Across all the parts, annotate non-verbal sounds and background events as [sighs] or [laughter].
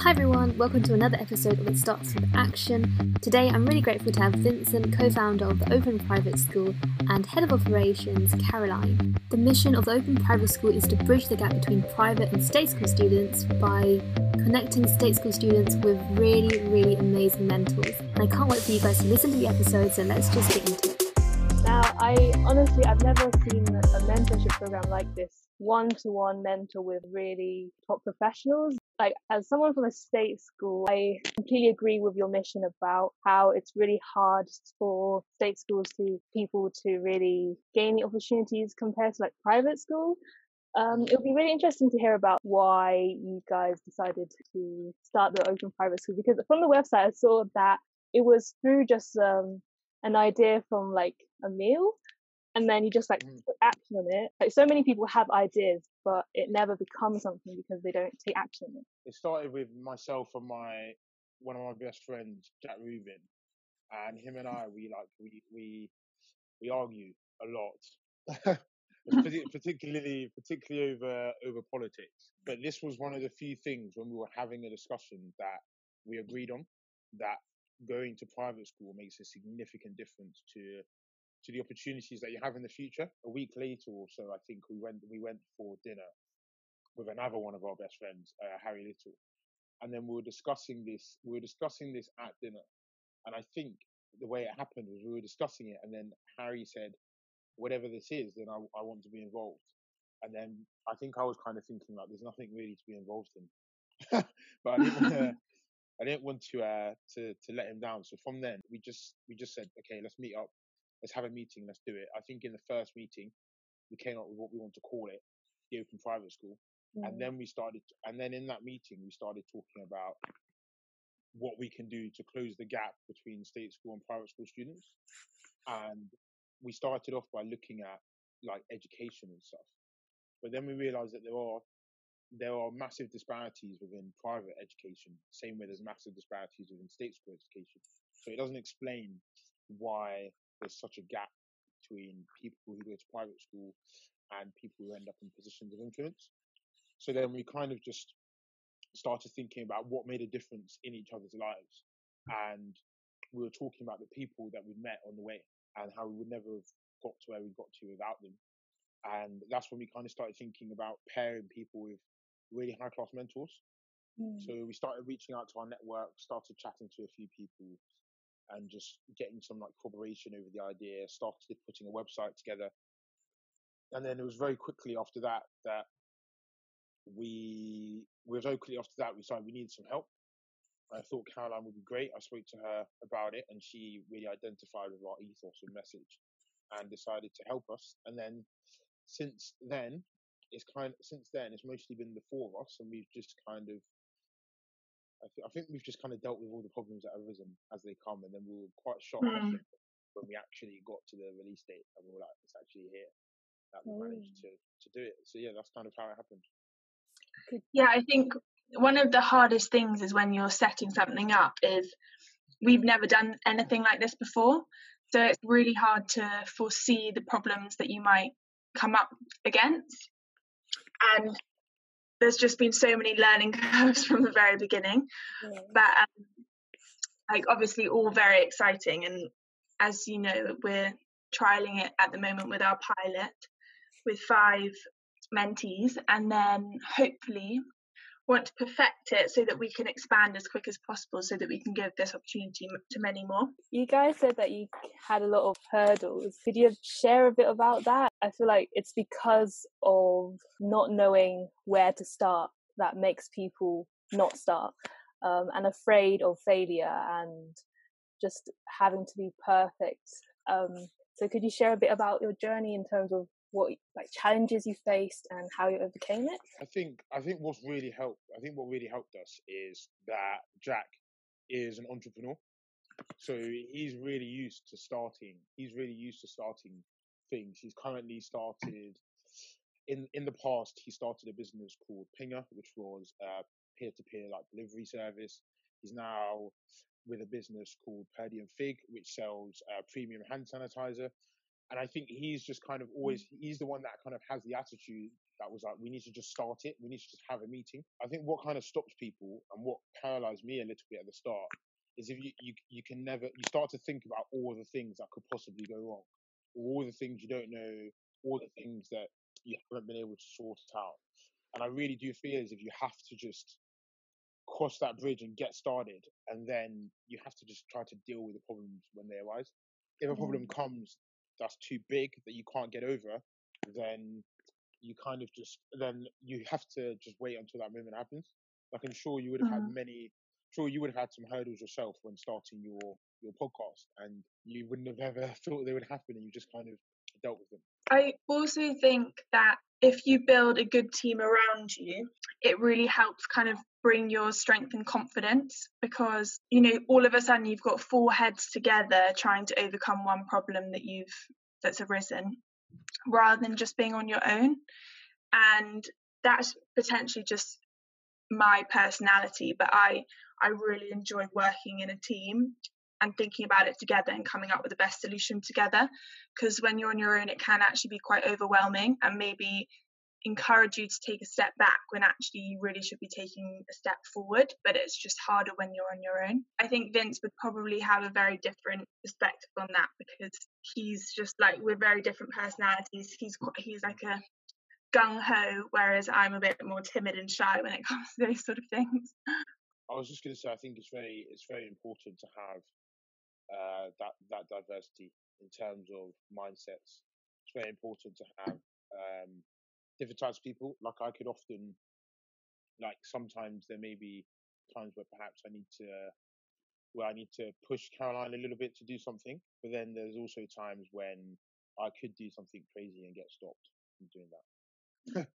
Hi everyone, welcome to another episode of It Starts with Action. Today I'm really grateful to have Vincent, co founder of the Open Private School, and Head of Operations, Caroline. The mission of the Open Private School is to bridge the gap between private and state school students by connecting state school students with really, really amazing mentors. And I can't wait for you guys to listen to the episode, so let's just get into it. Now, I honestly, I've never seen a mentorship program like this one to one mentor with really top professionals. Like, as someone from a state school, I completely agree with your mission about how it's really hard for state schools to people to really gain the opportunities compared to like private school. Um, it would be really interesting to hear about why you guys decided to start the open private school because from the website I saw that it was through just um, an idea from like a meal and then you just like Mm. put action on it. Like so many people have ideas, but it never becomes something because they don't take action on it. It started with myself and my one of my best friends, Jack Rubin, and him and I. We like we we we argue a lot, [laughs] [laughs] particularly particularly over over politics. But this was one of the few things when we were having a discussion that we agreed on that going to private school makes a significant difference to to the opportunities that you have in the future. A week later or so, I think we went we went for dinner with another one of our best friends, uh, Harry Little, and then we were discussing this. We were discussing this at dinner, and I think the way it happened was we were discussing it, and then Harry said, "Whatever this is, then I, I want to be involved." And then I think I was kind of thinking like, "There's nothing really to be involved in," [laughs] but I didn't want to. [laughs] I didn't want to uh, to to let him down. So from then, we just we just said, "Okay, let's meet up. Let's have a meeting. Let's do it." I think in the first meeting, we came up with what we want to call it, the Open Private School Mm. and then we started and then in that meeting we started talking about what we can do to close the gap between state school and private school students and we started off by looking at like education and stuff but then we realized that there are there are massive disparities within private education same way there's massive disparities within state school education so it doesn't explain why there's such a gap between people who go to private school and people who end up in positions of influence so then we kind of just started thinking about what made a difference in each other's lives. And we were talking about the people that we'd met on the way and how we would never have got to where we got to without them. And that's when we kind of started thinking about pairing people with really high class mentors. Mm. So we started reaching out to our network, started chatting to a few people and just getting some like corroboration over the idea, started putting a website together. And then it was very quickly after that that we we very quickly after that we decided we needed some help. I thought Caroline would be great. I spoke to her about it and she really identified with our ethos and message and decided to help us. And then since then it's kind of, since then it's mostly been the four of us and we've just kind of I, th- I think we've just kind of dealt with all the problems that have arisen as they come and then we were quite shocked Mm. when we actually got to the release date and we were like it's actually here that we managed to to do it. So yeah, that's kind of how it happened. Yeah, I think one of the hardest things is when you're setting something up is we've never done anything like this before. So it's really hard to foresee the problems that you might come up against. And there's just been so many learning [laughs] curves from the very beginning. Yeah. But um, like obviously all very exciting and as you know, we're trialing it at the moment with our pilot with five mentees and then hopefully want to perfect it so that we can expand as quick as possible so that we can give this opportunity to many more. You guys said that you had a lot of hurdles. Could you share a bit about that? I feel like it's because of not knowing where to start that makes people not start um, and afraid of failure and just having to be perfect. Um, so could you share a bit about your journey in terms of what like challenges you faced and how you overcame it? I think I think what's really helped I think what really helped us is that Jack is an entrepreneur. So he's really used to starting he's really used to starting things. He's currently started in in the past he started a business called Pinger, which was a peer to peer like delivery service. He's now with a business called Purdy and Figg, which sells uh, premium hand sanitizer. And I think he's just kind of always he's the one that kind of has the attitude that was like, we need to just start it. We need to just have a meeting. I think what kind of stops people and what paralyzed me a little bit at the start is if you, you, you can never, you start to think about all the things that could possibly go wrong, all the things you don't know, all the things that you haven't been able to sort out. And I really do feel as if you have to just cross that bridge and get started, and then you have to just try to deal with the problems when they arise. If a problem Mm. comes that's too big that you can't get over, then you kind of just then you have to just wait until that moment happens. Like I'm sure you would have had mm-hmm. many, sure you would have had some hurdles yourself when starting your your podcast, and you wouldn't have ever [laughs] thought they would happen, and you just kind of dealt with them. I also think that if you build a good team around you, it really helps kind of bring your strength and confidence because, you know, all of a sudden you've got four heads together trying to overcome one problem that you've that's arisen rather than just being on your own. And that's potentially just my personality, but I I really enjoy working in a team and thinking about it together and coming up with the best solution together because when you're on your own it can actually be quite overwhelming and maybe encourage you to take a step back when actually you really should be taking a step forward but it's just harder when you're on your own. I think vince would probably have a very different perspective on that because he's just like we're very different personalities. He's quite, he's like a gung-ho whereas i'm a bit more timid and shy when it [laughs] comes to those sort of things. I was just going to say, I think it's very, it's very important to have uh, that that diversity in terms of mindsets. It's very important to have um, different types of people. Like I could often, like sometimes there may be times where perhaps I need to, where I need to push Caroline a little bit to do something, but then there's also times when I could do something crazy and get stopped from doing that. [laughs]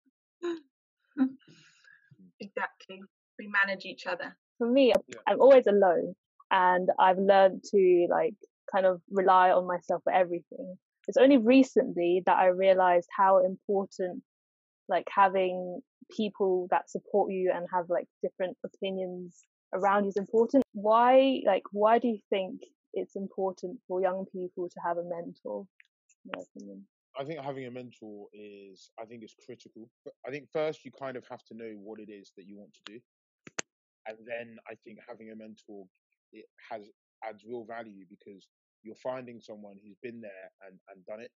Mm. exactly we manage each other For me, Yeah. I'm always alone, and I've learned to like kind of rely on myself for everything. It's only recently that I realized how important like having people that support you and have like different opinions around you is important. Why like why do you think it's important for young people to have a mentor? I think having a mentor is, I think, is critical. But I think first you kind of have to know what it is that you want to do, and then I think having a mentor it has adds real value because you're finding someone who's been there and and done it,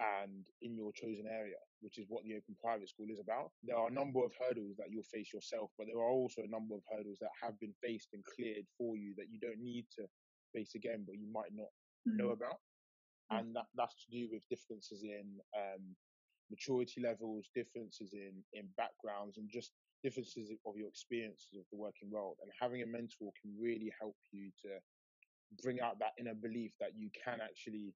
and in your chosen area, which is what the open private school is about. There are a number of hurdles that you'll face yourself, but there are also a number of hurdles that have been faced and cleared for you that you don't need to face again, but you might not know about and that, that's to do with differences in um, maturity levels, differences in in backgrounds, and just differences of your experiences of the working world. And having a mentor can really help you to bring out that inner belief that you can actually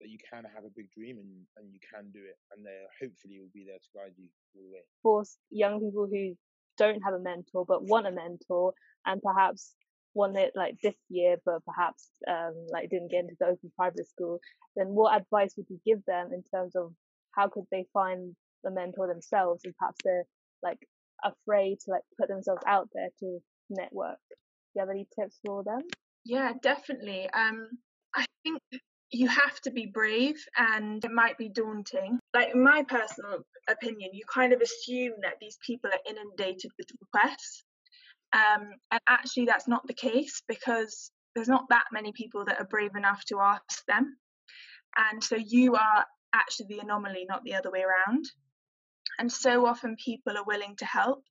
that you can have a big dream and, and you can do it, and they hopefully will be there to guide you all the way. For s- young people who don't have a mentor but want a mentor and perhaps want it like this year but perhaps um like didn't get into the open private school then what advice would you give them in terms of how could they find the mentor themselves and perhaps they're like afraid to like put themselves out there to network do you have any tips for them Yeah, definitely. Um, I think you have to be brave, and it might be daunting. Like in my personal opinion, you kind of assume that these people are inundated with requests, um, and actually that's not the case because there's not that many people that are brave enough to ask them, and so you are actually the anomaly, not the other way around. And so often people are willing to help.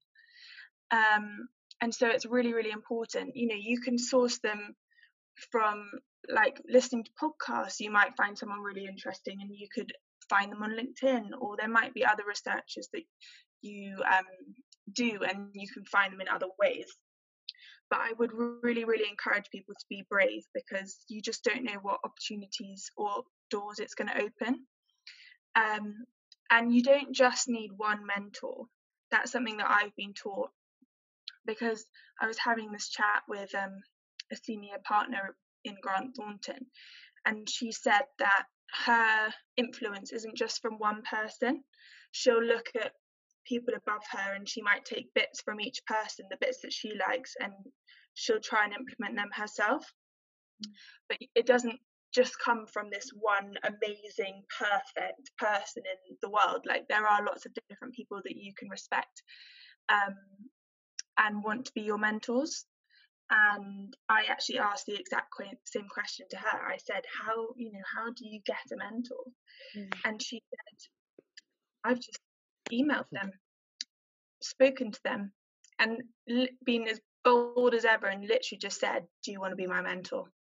Um, and so it's really, really important. You know, you can source them from like listening to podcasts. You might find someone really interesting and you could find them on LinkedIn, or there might be other researchers that you um, do and you can find them in other ways. But I would really, really encourage people to be brave because you just don't know what opportunities or doors it's going to open. Um, and you don't just need one mentor. That's something that I've been taught because I was having this chat with um, a senior partner in Grant Thornton, and she said that her influence isn't just from one person. She'll look at people above her and she might take bits from each person, the bits that she likes, and she'll try and implement them herself. But it doesn't just come from this one amazing, perfect person in the world. Like there are lots of different people that you can respect um, and want to be your mentors. And I actually asked the exact same question to her. I said, "How you know how do you get a mentor?" Mm. And she said, "I've just emailed them, spoken to them, and been as bold as ever, and literally just said, "Do you want to be my mentor?"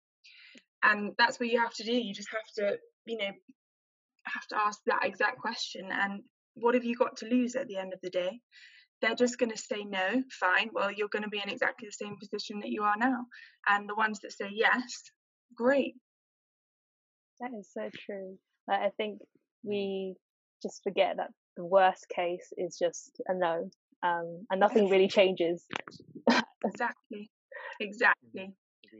and that's what you have to do you just have to you know have to ask that exact question and what have you got to lose at the end of the day they're just going to say no fine well you're going to be in exactly the same position that you are now. And the ones that say yes great. That is so true. I think we just forget that the worst case is just a no um, and nothing really changes. [laughs] Exactly. Exactly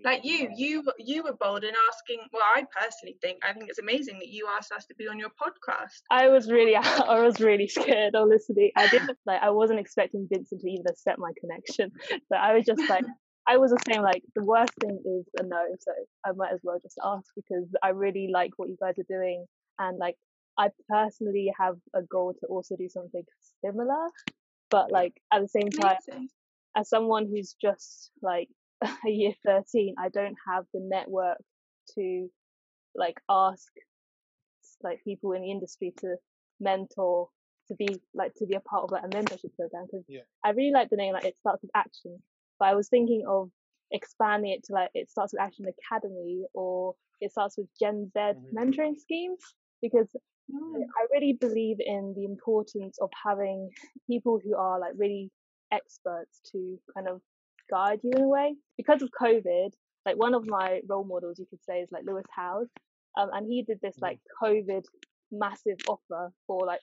like you you you were bold in asking well i personally think i think it's amazing that you asked us to be on your podcast. I was really [laughs] i was really scared honestly. I didn't like i wasn't expecting vincent to even accept my connection but i was just like [laughs] i was the same like the worst thing is a no so i might as well just ask because i really like what you guys are doing and like i personally have a goal to also do something similar but like at the same time amazing. as someone who's just like a [laughs] year 13 i don't have the network to like ask like people in the industry to mentor to be like to be a part of like a mentorship program because yeah. i really like the name like it starts with action but i was thinking of expanding it to like it starts with action academy or it starts with gen z mm-hmm. mentoring schemes because mm. i really believe in the importance of having people who are like really experts to kind of guide you in a way. Because of COVID, like one of my role models, you could say, is like Lewis Howes, um, and he did this mm-hmm. like COVID massive offer for like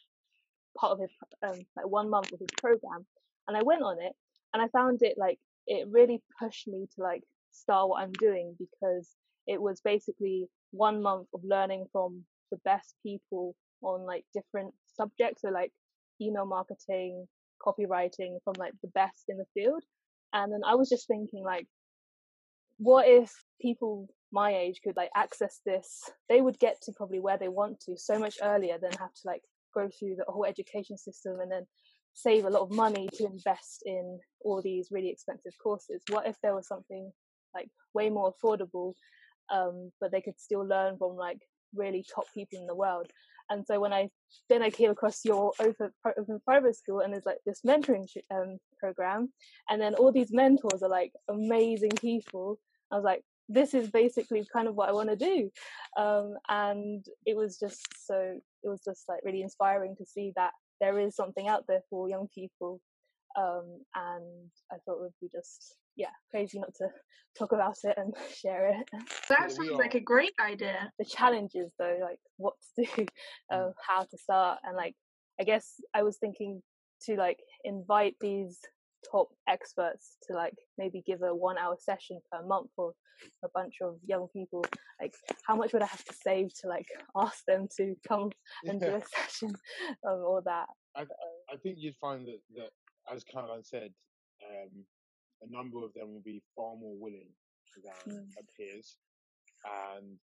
part of his um, like one month of his program, and I went on it, and I found it like it really pushed me to like start what I'm doing because it was basically one month of learning from the best people on like different subjects, so like email marketing, copywriting from like the best in the field and then I was just thinking, like, what if people my age could like access this? They would get to probably where they want to so much earlier than have to like go through the whole education system and then save a lot of money to invest in all these really expensive courses. What if there was something like way more affordable, um, but they could still learn from like really top people in the world? And so when I then I came across your open, open private school and there's like this mentoring um, program, and then all these mentors are like amazing people. I was like, this is basically kind of what I want to do, um, and it was just so it was just like really inspiring to see that there is something out there for young people, um, and I thought it would be just yeah, crazy not to [laughs] talk about it and [laughs] share it. That sounds like a great idea. The challenges though, like what to do, [laughs] uh, how to start, and like I guess I was thinking to like invite these top experts to like maybe give a one hour session per month for a bunch of young people like how much would i have to save to like ask them to come and do a session of all that I, I think you'd find that that as caroline said um, a number of them will be far more willing than mm. peers. And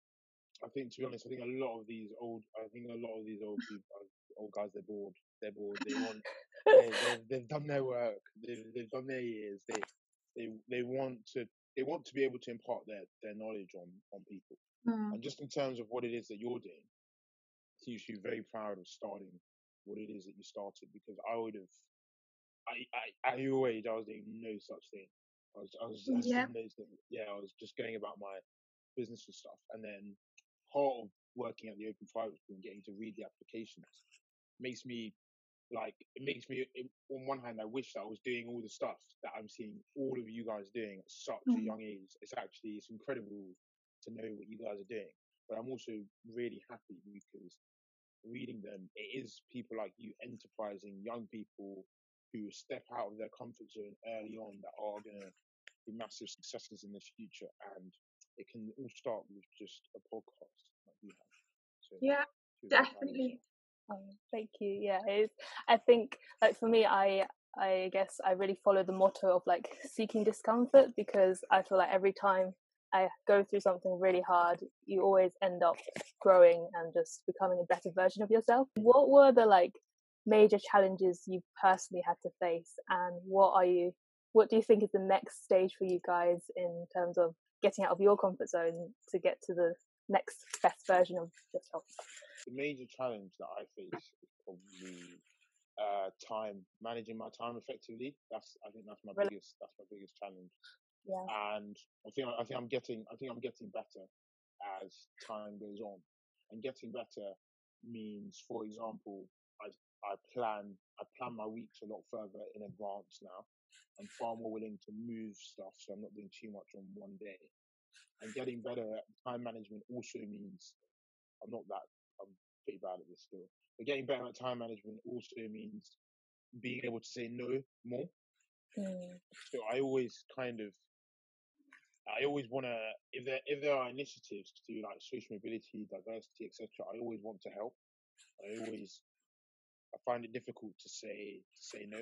I think, to be honest, I think a lot of these old, I think a lot of these old people, uh, old guys, they're bored. They're bored. They want, they, [laughs] they've, they've done their work. They've, they've done their years. They, they, they want to, they want to be able to impart their, their knowledge on, on people. Mm. And just in terms of what it is that you're doing, you should be very proud of starting what it is that you started because I would have I, I, at your age, I was doing no such thing. I was, I was, I was yeah. yeah, I was just going about my business and stuff. And then part of working at the Open Private School and getting to read the applications makes me like, it makes me, it, on one hand, I wish that I was doing all the stuff that I'm seeing all of you guys doing at such mm-hmm. a young age. It's actually, it's incredible to know what you guys are doing. But I'm also really happy because reading them, it is people like you, enterprising young people who step out of their comfort zone early on that are going to be massive successes in the future. And it can all start with just a podcast like you have. So, yeah, definitely. Um, thank you. Yeah, I think like for me, I I guess I really follow the motto of like seeking discomfort because I feel like every time I go through something really hard, you always end up growing and just becoming a better version of yourself. What were the like major challenges you personally had to face, and what are you? What do you think is the next stage for you guys in terms of getting out of your comfort zone to get to the next best version of yourself? The major challenge that I face is probably uh, time, managing my time effectively. That's I think that's my Really? biggest that's my biggest challenge. Yeah. And I think I think I'm getting I think I'm getting better as time goes on. And getting better means, for example, I I plan I plan my weeks a lot further in advance now. I'm far more willing to move stuff, so I'm not doing too much on one day. And getting better at time management also means I'm not that I'm pretty bad at this still. But getting better at time management also means being able to say no more. Mm. So I always kind of, I always want to, if there if there are initiatives to do like social mobility, diversity, etc., I always want to help. I always, I find it difficult to say to say no,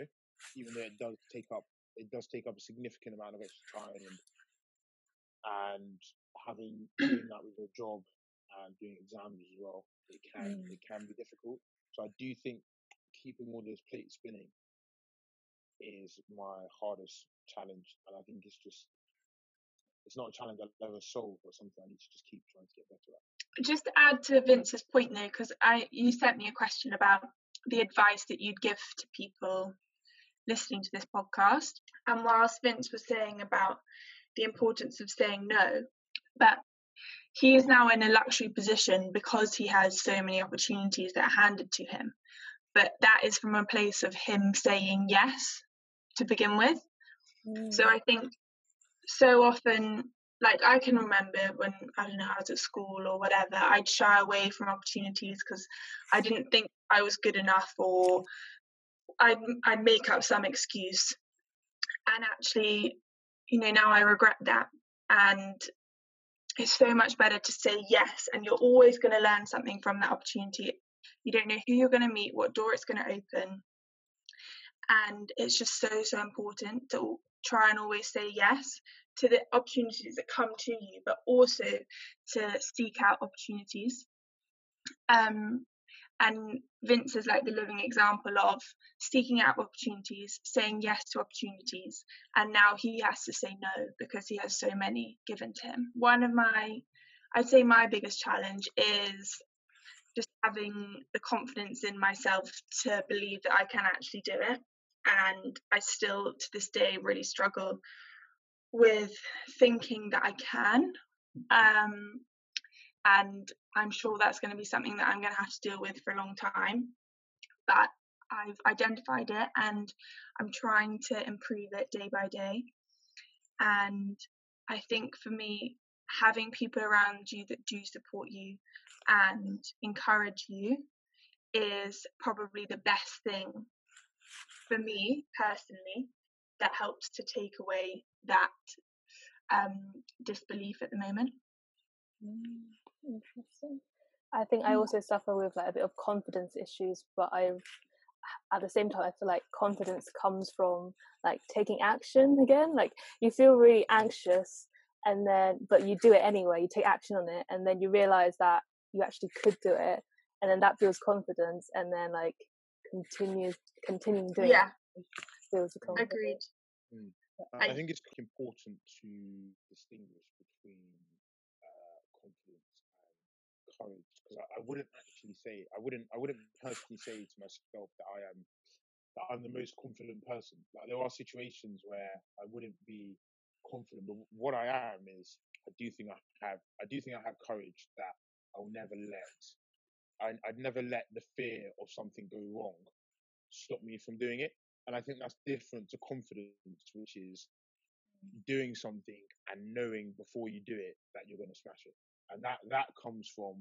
even though it does take up it does take up a significant amount of extra time and and having [clears throat] doing that with your job and doing exams as well, it can Mm. it can be difficult. So I do think keeping all those plates spinning is my hardest challenge, and I think it's just it's not a challenge I'll ever solve, but something I need to just keep trying to get better at. Just to add to Vince's point there, because I you sent me a question about the advice that you'd give to people listening to this podcast. And whilst Vince was saying about the importance of saying no, but he is now in a luxury position because he has so many opportunities that are handed to him. But that is from a place of him saying yes to begin with. So Mm. I think so often, like I can remember when I don't know I was at school or whatever, I'd shy away from opportunities because I didn't think I was good enough, or I'd I'd make up some excuse. And actually, you know, now I regret that, and it's so much better to say yes, and you're always going to learn something from that opportunity. You don't know who you're going to meet, what door it's going to open, and it's just so so important to try and always say yes to the opportunities that come to you but also to seek out opportunities um and Vince is like the living example of seeking out opportunities, saying yes to opportunities, and now he has to say no because he has so many given to him. One of my, I'd say my biggest challenge is just having the confidence in myself to believe that I can actually do it. And I still, to this day, really struggle with thinking that I can. Um, and I'm sure that's going to be something that I'm going to have to deal with for a long time. But I've identified it and I'm trying to improve it day by day. And I think for me, having people around you that do support you and encourage you is probably the best thing for me personally that helps to take away that um, disbelief at the moment. Mm, interesting. I think I Mm. also suffer with like a bit of confidence issues, but I, at the same time, I feel like confidence comes from like taking action again. Like you feel really anxious, and then but you do it anyway. You take action on it, and then you realize that you actually could do it, and then that builds confidence, and then like continues continuing doing Yeah, it builds the confidence. agreed. I, I I- think it's important to distinguish between confidence and because I, I wouldn't actually say I wouldn't I wouldn't personally say to myself that I am that I'm the most confident person. Like there are situations where I wouldn't be confident, but what I am is I do think I have I do think I have courage that I'll never let I, I'd never let the fear of something go wrong stop me from doing it. And I think that's different to confidence, which is doing something and knowing before you do it that you're going to smash it. And that that comes from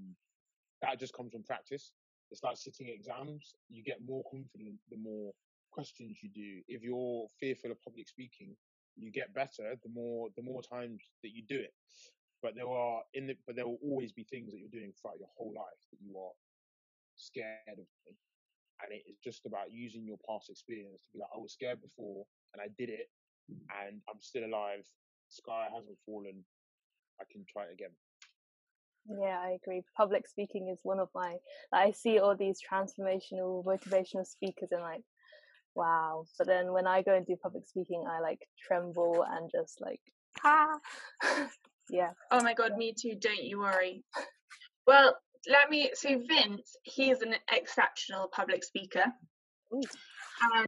that just comes from practice. It's like sitting exams. You get more confident the more questions you do. If you're fearful of public speaking, you get better the more the more times that you do it. But there are in the but there will always be things that you're doing throughout your whole life that you are scared of doing. And it is just about using your past experience to be like, I was scared before and I did it and I'm still alive. Sky hasn't fallen. I can try it again. Yeah, I agree. Public speaking is one of my. I see all these transformational, motivational speakers, and like, wow. But then when I go and do public speaking, I like tremble and just like, ah, [laughs] yeah. Oh my god, me too. Don't you worry. Well, let me. So Vince, he is an exceptional public speaker, Ooh. and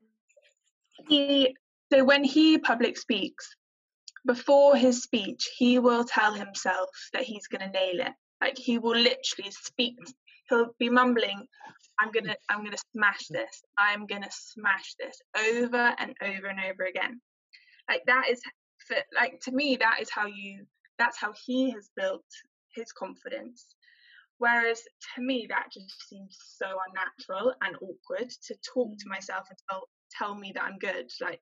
he. So when he public speaks, before his speech, he will tell himself that he's going to nail it. Like he will literally speak. He'll be mumbling, "I'm gonna, I'm gonna smash this. I'm gonna smash this over and over and over again." Like that is, for, like to me, that is how you. That's how he has built his confidence. Whereas to me, that just seems so unnatural and awkward to talk to myself and tell tell me that I'm good. Like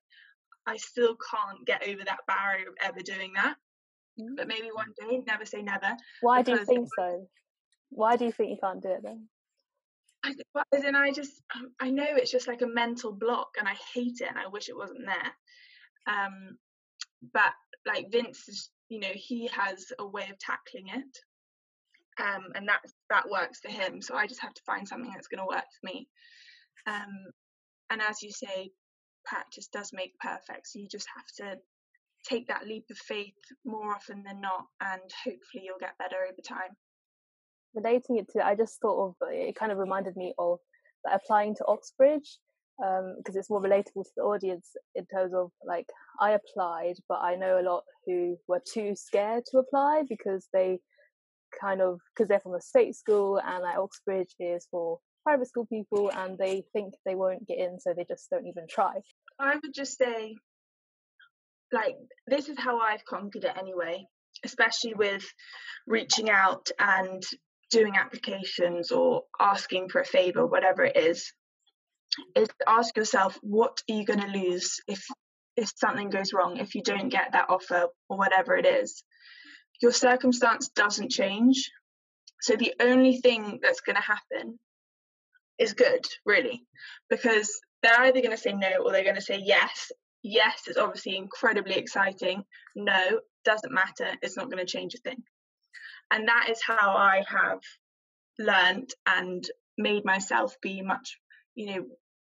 I still can't get over that barrier of ever doing that. Mm. But maybe one day, never say never. Why do you think so? Why do you think you can't do it then? I, as in, I just, um, I know it's just like a mental block, and I hate it, and I wish it wasn't there. Um, but like Vince is, you know, he has a way of tackling it, um, and that that works for him. So I just have to find something that's going to work for me. Um, and as you say, practice does make perfect. So you just have to take that leap of faith more often than not, and hopefully you'll get better over time. relating it to i just thought of it kind of reminded me of applying to oxbridge um, because it's more relatable to the audience in terms of like i applied but i know a lot who were too scared to apply because they kind of because they're from a state school and like oxbridge is for private school people and they think they won't get in so they just don't even try I would just say, like, this is how I've conquered it anyway, especially with reaching out and doing applications or asking for a favor, whatever it is, is ask yourself, what are you going to lose if if something goes wrong, if you don't get that offer or whatever it is? Your circumstance doesn't change. So the only thing that's going to happen is good, really, because they're either going to say no or they're going to say yes. Yes, it's obviously incredibly exciting. No, doesn't matter. It's not going to change a thing. And that is how I have learned and made myself be much, you know,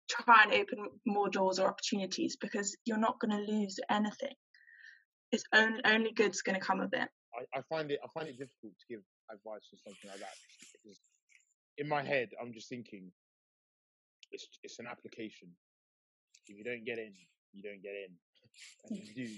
try and open more doors or opportunities because you're not going to lose anything. It's only, only good's going to come of it. I, I find it I find it difficult to give advice or something like that because in my head I'm just thinking it's it's an application. If you don't get in, you don't get in, [laughs] and you do,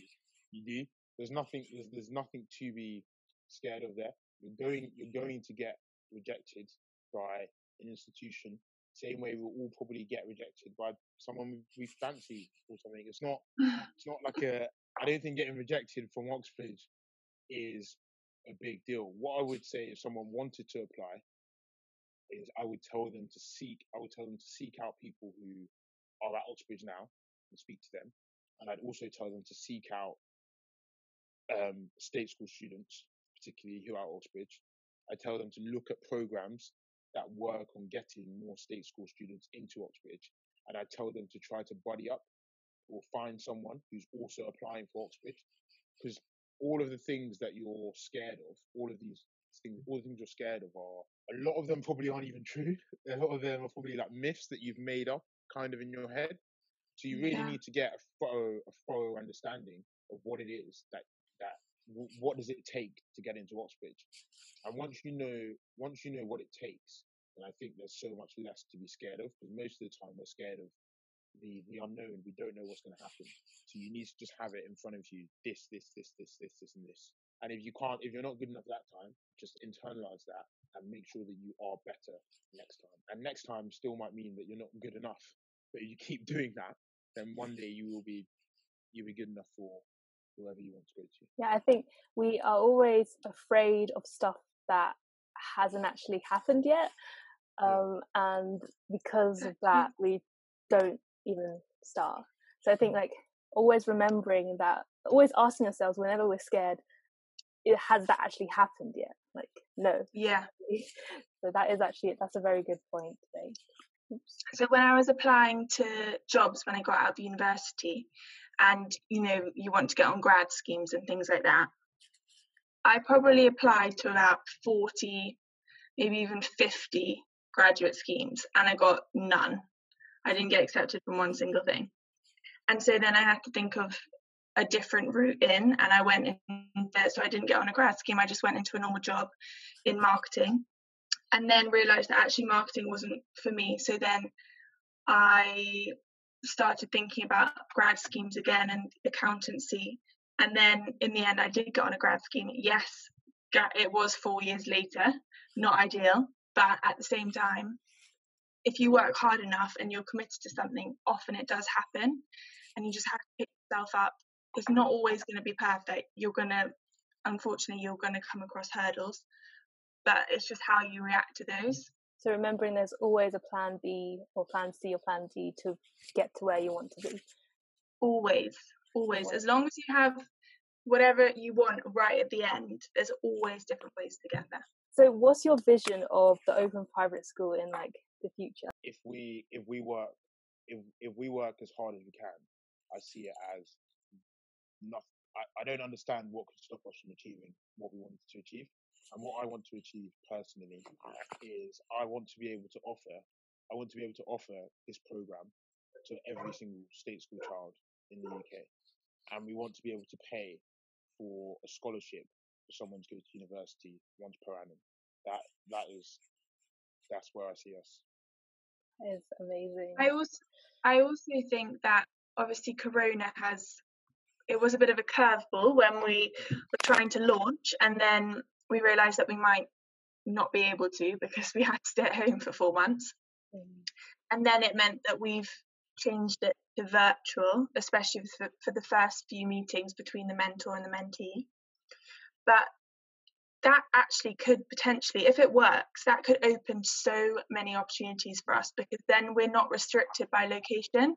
you do. There's nothing there's, there's nothing to be scared of there. You're going you're going to get rejected by an institution. Same way we'll all probably get rejected by someone we, we fancy or something. It's not [sighs] it's not like a I don't think getting rejected from Oxford is a big deal. What I would say if someone wanted to apply is I would tell them to seek I would tell them to seek out people who are at Oxbridge now and speak to them. And I'd also tell them to seek out um, state school students, particularly who are at Oxbridge. I tell them to look at programs that work on getting more state school students into Oxbridge. And I tell them to try to buddy up or find someone who's also applying for Oxbridge. Because all of the things that you're scared of, all of these things, all the things you're scared of are a lot of them probably aren't even true. A lot of them are probably like myths that you've made up kind of in your head. So you really Yeah. need to get a thorough, a thorough understanding of what it is that that what does it take to get into Oxbridge. And once you know, once you know what it takes, then I think there's so much less to be scared of because most of the time we're scared of the the unknown. We don't know what's going to happen. So you need to just have it in front of you. This, this, this, this, this, this, and this. And if you can't, if you're not good enough that time, just internalize that and make sure that you are better next time. And next time still might mean that you're not good enough. But if you keep [laughs] doing that, then one day you will be you'll be good enough for whoever you want to go to. yeah i think we are always afraid of stuff that hasn't actually happened yet um, and because of that we don't even start so i think like always remembering that always asking ourselves whenever we're scared it has that actually happened yet like no Yeah. [laughs] so that is actually that's a very good point today So when I was applying to jobs when I got out of university, and you know you want to get on grad schemes and things like that, I probably applied to about 40, maybe even 50 graduate schemes, and I got none. I didn't get accepted from one single thing. And so then I had to think of a different route in, and I went in there. So I didn't get on a grad scheme, I just went into a normal job in marketing, and then realized that actually marketing wasn't for me. So then I started thinking about grad schemes again and accountancy. And then in the end, I did get on a grad scheme. Yes, it was four years later, not ideal, but at the same time, if you work hard enough and you're committed to something, often it does happen. And you just have to pick yourself up. It's not always going to be perfect. You're going to, unfortunately, you're going to come across hurdles, but it's just how you react to those. So remembering there's always a plan B or plan C or plan D to get to where you want to be. Always, always. As long as you have whatever you want right at the end, there's always different ways to get there. So what's your vision of the open private school in like the future? If we if we work if if we work as hard as we can, I see it as nothing. I, I don't understand what could stop us from achieving what we wanted to achieve. And what I want to achieve personally is I want to be able to offer, I want to be able to offer this program to every single state school child in the UK. And we want to be able to pay for a scholarship for someone to go to university once per annum. That that is that's where I see us. It's amazing. I also I also think that obviously Corona has it was a bit of a curveball when we were trying to launch and then we realised that we might not be able to because [laughs] we had to stay at home for four months. Mm. And then it meant that we've changed it to virtual, especially for, for the first few meetings between the mentor and the mentee. But that actually could potentially, if it works, that could open so many opportunities for us because then we're not restricted by location.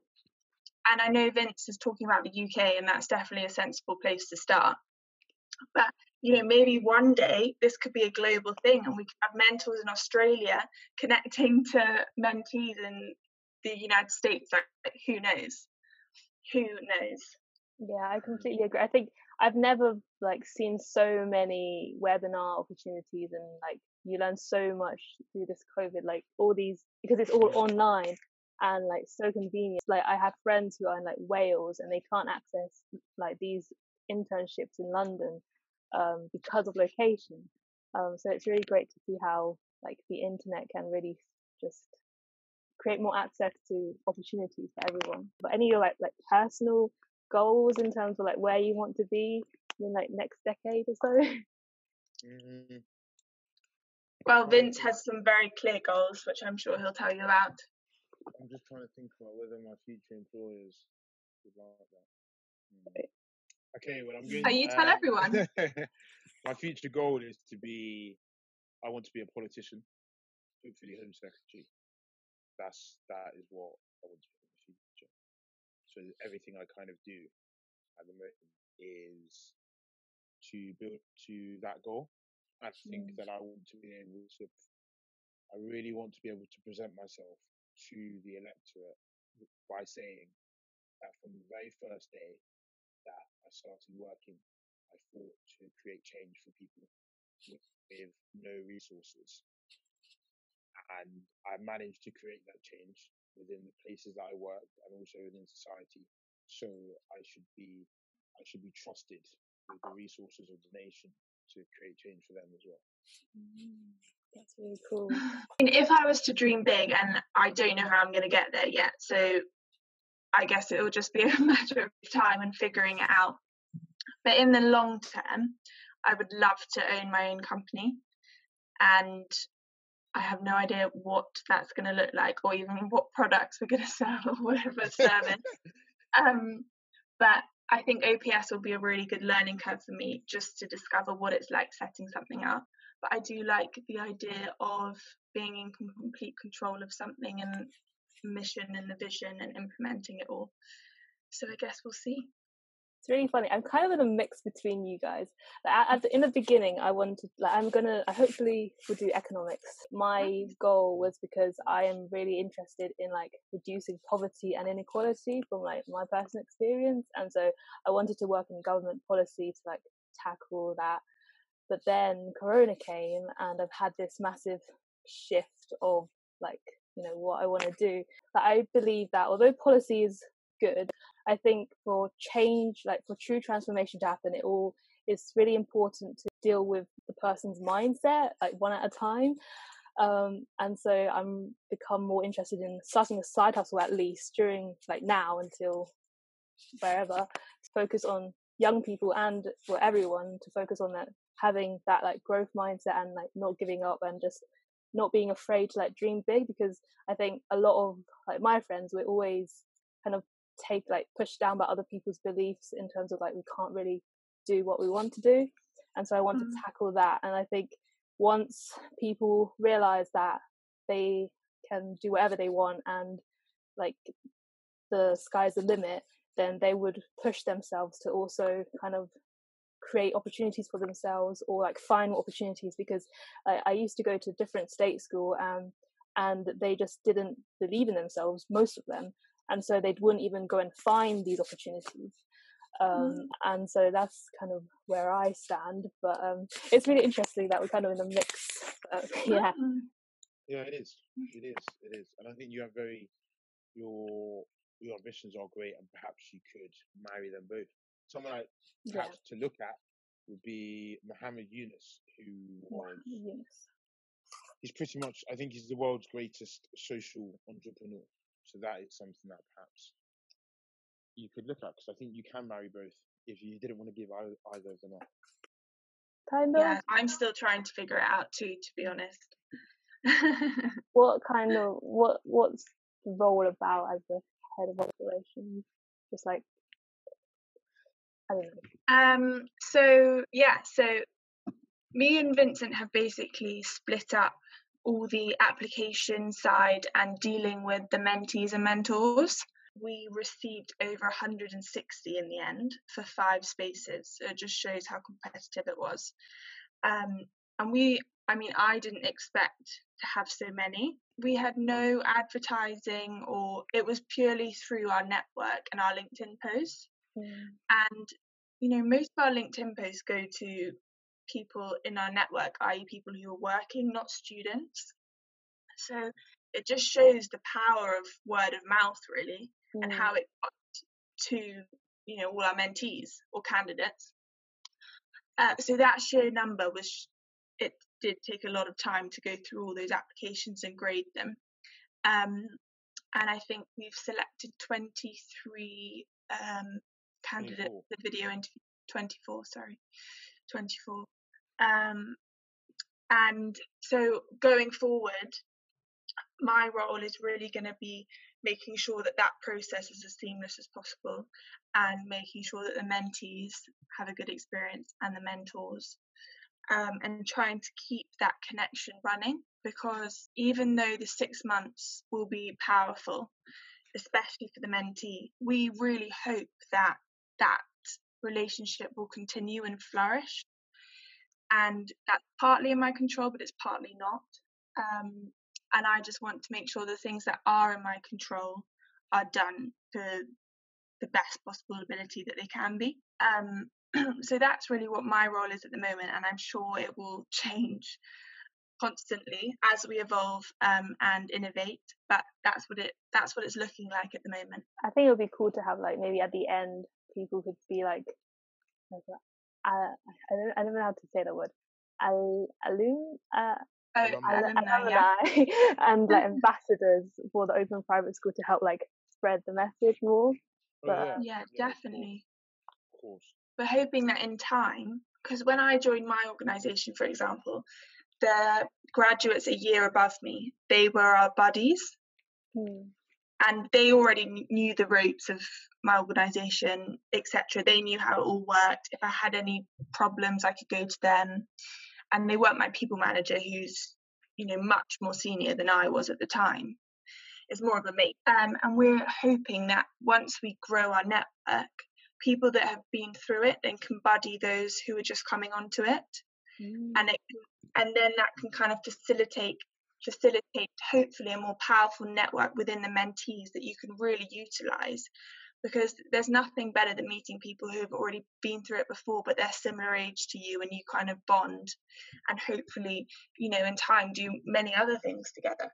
And I know Vince is talking about the UK, and that's definitely a sensible place to start. But you know, maybe one day this could be a global thing and we could have mentors in Australia connecting to mentees in the United States. Like, who knows? Who knows? Yeah, I completely agree. I think I've never like seen so many webinar opportunities and like you learn so much through this COVID, like all these because it's all online and like so convenient. Like I have friends who are in like Wales and they can't access like these internships in London um, because of location. Um, so it's really great to see how like the internet can really just create more access to opportunities for everyone. But any like like personal goals in terms of like where you want to be in like next decade or so? Mm-hmm. Well, Vince has some very clear goals, which I'm sure he'll tell you about. I'm just trying to think about whether my future employers would like that. Mm. Okay, well, I'm going. Oh, you tell uh, everyone. [laughs] my future goal is to be. I want to be a politician, hopefully Home Secretary. That's that is what I want to be in the future. So everything I kind of do at the moment is to build to that goal. I think mm. that I want to be able to. I really want to be able to present myself to the electorate by saying that from the very first day that I started working, I thought to create change for people with, with no resources. And I managed to create that change within the places that I worked and also within society. So I should be, I should be trusted with the resources of the nation to create change for them as well. Mm, that's really cool. if I was to dream big, and I don't know how I'm going to get there yet, so I guess it will just be [laughs] a matter of time and figuring it out. But in the long term, I would love to own my own company. And I have no idea what that's going to look like or even what products we're going [laughs] to sell or whatever service. [laughs] um, but I think OPS will be a really good learning curve for me just to discover what it's like setting something up. But I do like the idea of being in complete control of something and mission and the vision and implementing it all. So I guess we'll see. It's really funny. I'm kind of in a mix between you guys. Like, at the, in the beginning, I wanted, like, I'm gonna, I hopefully will do economics. My mm-hmm. goal was because I am really interested in like reducing poverty and inequality from like my personal experience, and so I wanted to work in government policy to like tackle that. But then Corona came, and I've had this massive shift of like you know what I want to do. But I believe that although policy is good, I think for change, like for true transformation to happen, it all is really important to deal with the person's mindset, like one at a time. Um, and so I'm become more interested in starting a side hustle at least during like now until wherever to focus on young people and for everyone to focus on that having that like growth mindset and like not giving up and just not being afraid to like dream big because I think a lot of like my friends we're always kind of take like pushed down by other people's beliefs in terms of like we can't really do what we want to do. And so I want mm-hmm. to tackle that. And I think once people realize that they can do whatever they want and like the sky's the limit then they would push themselves to also kind of create opportunities for themselves or like find opportunities. Because I, I used to go to different state school um, and they just didn't believe in themselves most of them and so they wouldn't even go and find these opportunities um, mm. and so that's kind of where I stand but um, it's really interesting that we're kind of in a mix uh, [laughs] yeah yeah it is it is it is and I think you have very your your ambitions are great and perhaps you could marry them both someone like perhaps yeah. to look at would be Muhammad Yunus, who was. Yes. He's pretty much, I think he's the world's greatest social entrepreneur. So that is something that perhaps you could look at because I think you can marry both if you didn't want to give either of them up. Kind of. Yeah, I'm still trying to figure it out too, to be honest. [laughs] what kind of what what's the role about as the head of operations? Just like I don't know. um, so yeah, so me and Vincent have basically split up all the application side and dealing with the mentees and mentors. We received over 160 in the end for five spaces. So it just shows how competitive it was. Um, and we, I mean, I didn't expect to have so many. We had no advertising, or it was purely through our network and our LinkedIn posts. Mm. And, you know, most of our LinkedIn posts go to people in our network, i.e., people who are working, not students. So it just shows the power of word of mouth, really, mm. and how it got to, you know, all our mentees or candidates. Uh, so that sheer number was, it did take a lot of time to go through all those applications and grade them. Um, and I think we've selected 23 um, candidate 24. the video interview 24 sorry 24 um and so going forward my role is really going to be making sure that that process is as seamless as possible and making sure that the mentees have a good experience and the mentors um, and trying to keep that connection running because even though the six months will be powerful especially for the mentee we really hope that that relationship will continue and flourish. And that's partly in my control, but it's partly not. Um, and I just want to make sure the things that are in my control are done to the best possible ability that they can be. Um, [clears throat] so that's really what my role is at the moment, and I'm sure it will change constantly as we evolve um, and innovate. But that's what it that's what it's looking like at the moment. I think it would be cool to have like maybe at the end people could be like, uh, I, don't, I don't know how to say the word, al, alum, uh, Oh, alumni, yeah. [laughs] and like [laughs] ambassadors for the open private school to help like spread the message more. Oh, but, oh, yeah. yeah, definitely. Of course. We're hoping that in time, because when I joined my organisation, for example, the graduates a year above me, they were our buddies. Hmm and they already knew the ropes of my organization etc they knew how it all worked. If i had any problems i could go to them. And they weren't my people manager who's you know much more senior than i was at the time. It's more of a mate um, and we're hoping that once we grow our network people that have been through it then can buddy those who are just coming onto it. Mm. and it and then that can kind of facilitate facilitate hopefully a more powerful network within the mentees that you can really utilize. Because there's nothing better than meeting people who have already been through it before but they're similar age to you and you kind of bond and hopefully you know in time do many other things together.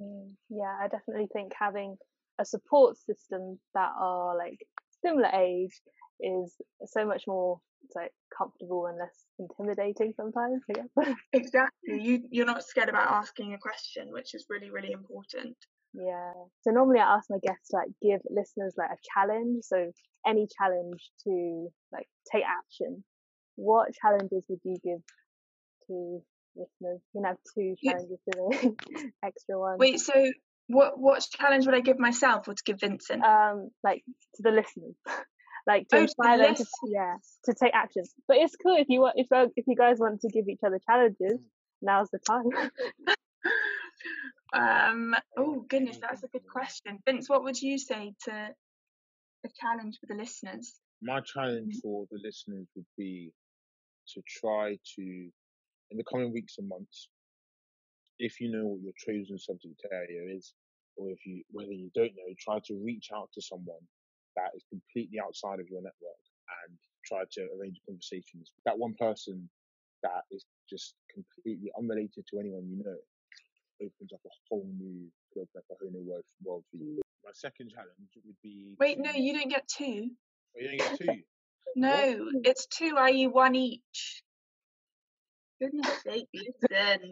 Mm, yeah i definitely think having a support system that are like similar age is so much more like comfortable and less intimidating sometimes i guess [laughs] exactly you you're not scared about asking a question which is really really important yeah. So normally I ask my guests to like give listeners like a challenge. So any challenge to like take action. What challenges would you give to listeners? You can have two challenges today, [laughs] extra one. Wait, so what what challenge would I give myself or to give Vincent? Um, like to the listeners. [laughs] like to oh, inspire them to yeah to take action. But it's cool if you want if if you guys want to give each other challenges. Now's the time. [laughs] Um, oh goodness, that's a good question. Vince, what would you say to a challenge for the listeners? My challenge mm. for the listeners would be to try to, in the coming weeks and months, if you know what your chosen subject area is, or if you whether you don't know, try to reach out to someone that is completely outside of your network and try to arrange conversations. That one person that is just completely unrelated to anyone you know opens up a whole new a whole new world, world for you. My second challenge would be. Wait, no, you don't get two. Oh, you don't get two. [laughs] no, what? it's two, i.e., one each. Goodness sake, listen.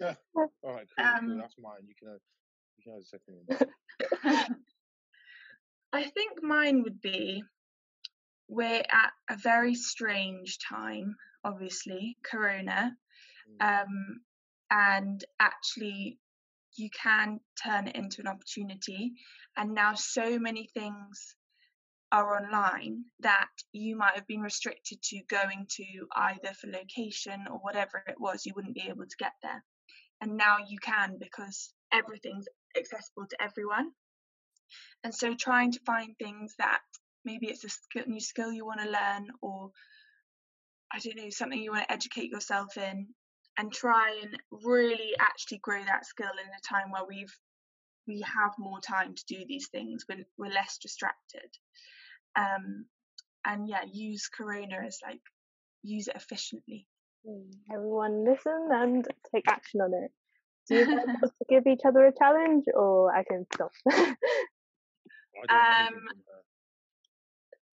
[laughs] All right, cool, um. That's mine. You can have, you can have the second one. [laughs] I think mine would be we're at a very strange time, obviously, Corona. Mm. Um, and actually you can turn it into an opportunity and now so many things are online that you might have been restricted to going to either for location or whatever it was you wouldn't be able to get there and now you can because everything's accessible to everyone and so trying to find things that maybe it's a skill, new skill you want to learn or i don't know something you want to educate yourself in and try and really actually grow that skill in a time where we've we have more time to do these things. We're, we're less distracted. Um, and yeah use corona as like use it efficiently. Hmm, everyone listen and take action on it. Do you [laughs] want to give each other a challenge or i can stop [laughs] um,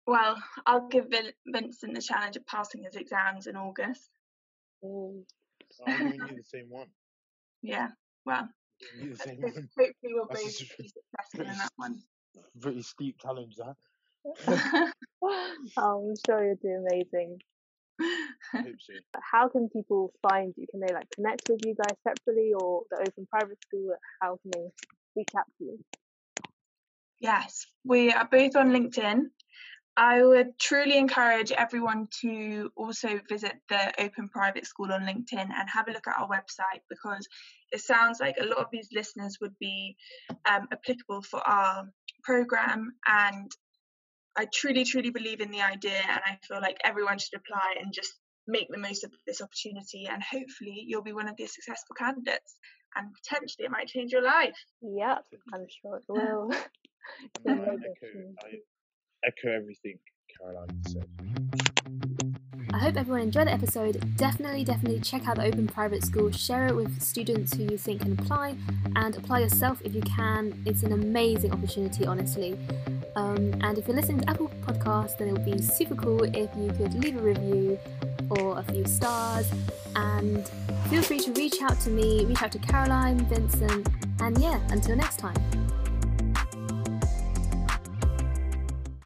well i'll give vincent the challenge of passing his exams in august. I'm giving you the same one. [laughs] Yeah, well, the same one. hopefully we'll both be successful in that one. Pretty steep challenge, that. [laughs] I'm sure you'll do amazing. So. How can people find you? Can they like connect with you guys separately or the open private school? How can they reach out to you? Yes, we are both on LinkedIn. I would truly encourage everyone to also visit the Open Private School on LinkedIn and have a look at our website because it sounds like a lot of these listeners would be um, applicable for our program. And I truly, truly believe in the idea, and I feel like everyone should apply and just make the most of this opportunity. And hopefully, you'll be one of the successful candidates, and potentially, it might change your life. Yep, I'm sure it will. [laughs] [laughs] echo everything Caroline said. I hope everyone enjoyed the episode. Definitely, definitely check out the Open Private School. Share it with students who you think can apply and apply yourself if you can. It's an amazing opportunity, honestly. Um, and if you're listening to Apple Podcasts, then it would be super cool if you could leave a review or a few stars. And feel free to reach out to me, reach out to Caroline, Vincent, and yeah, until next time.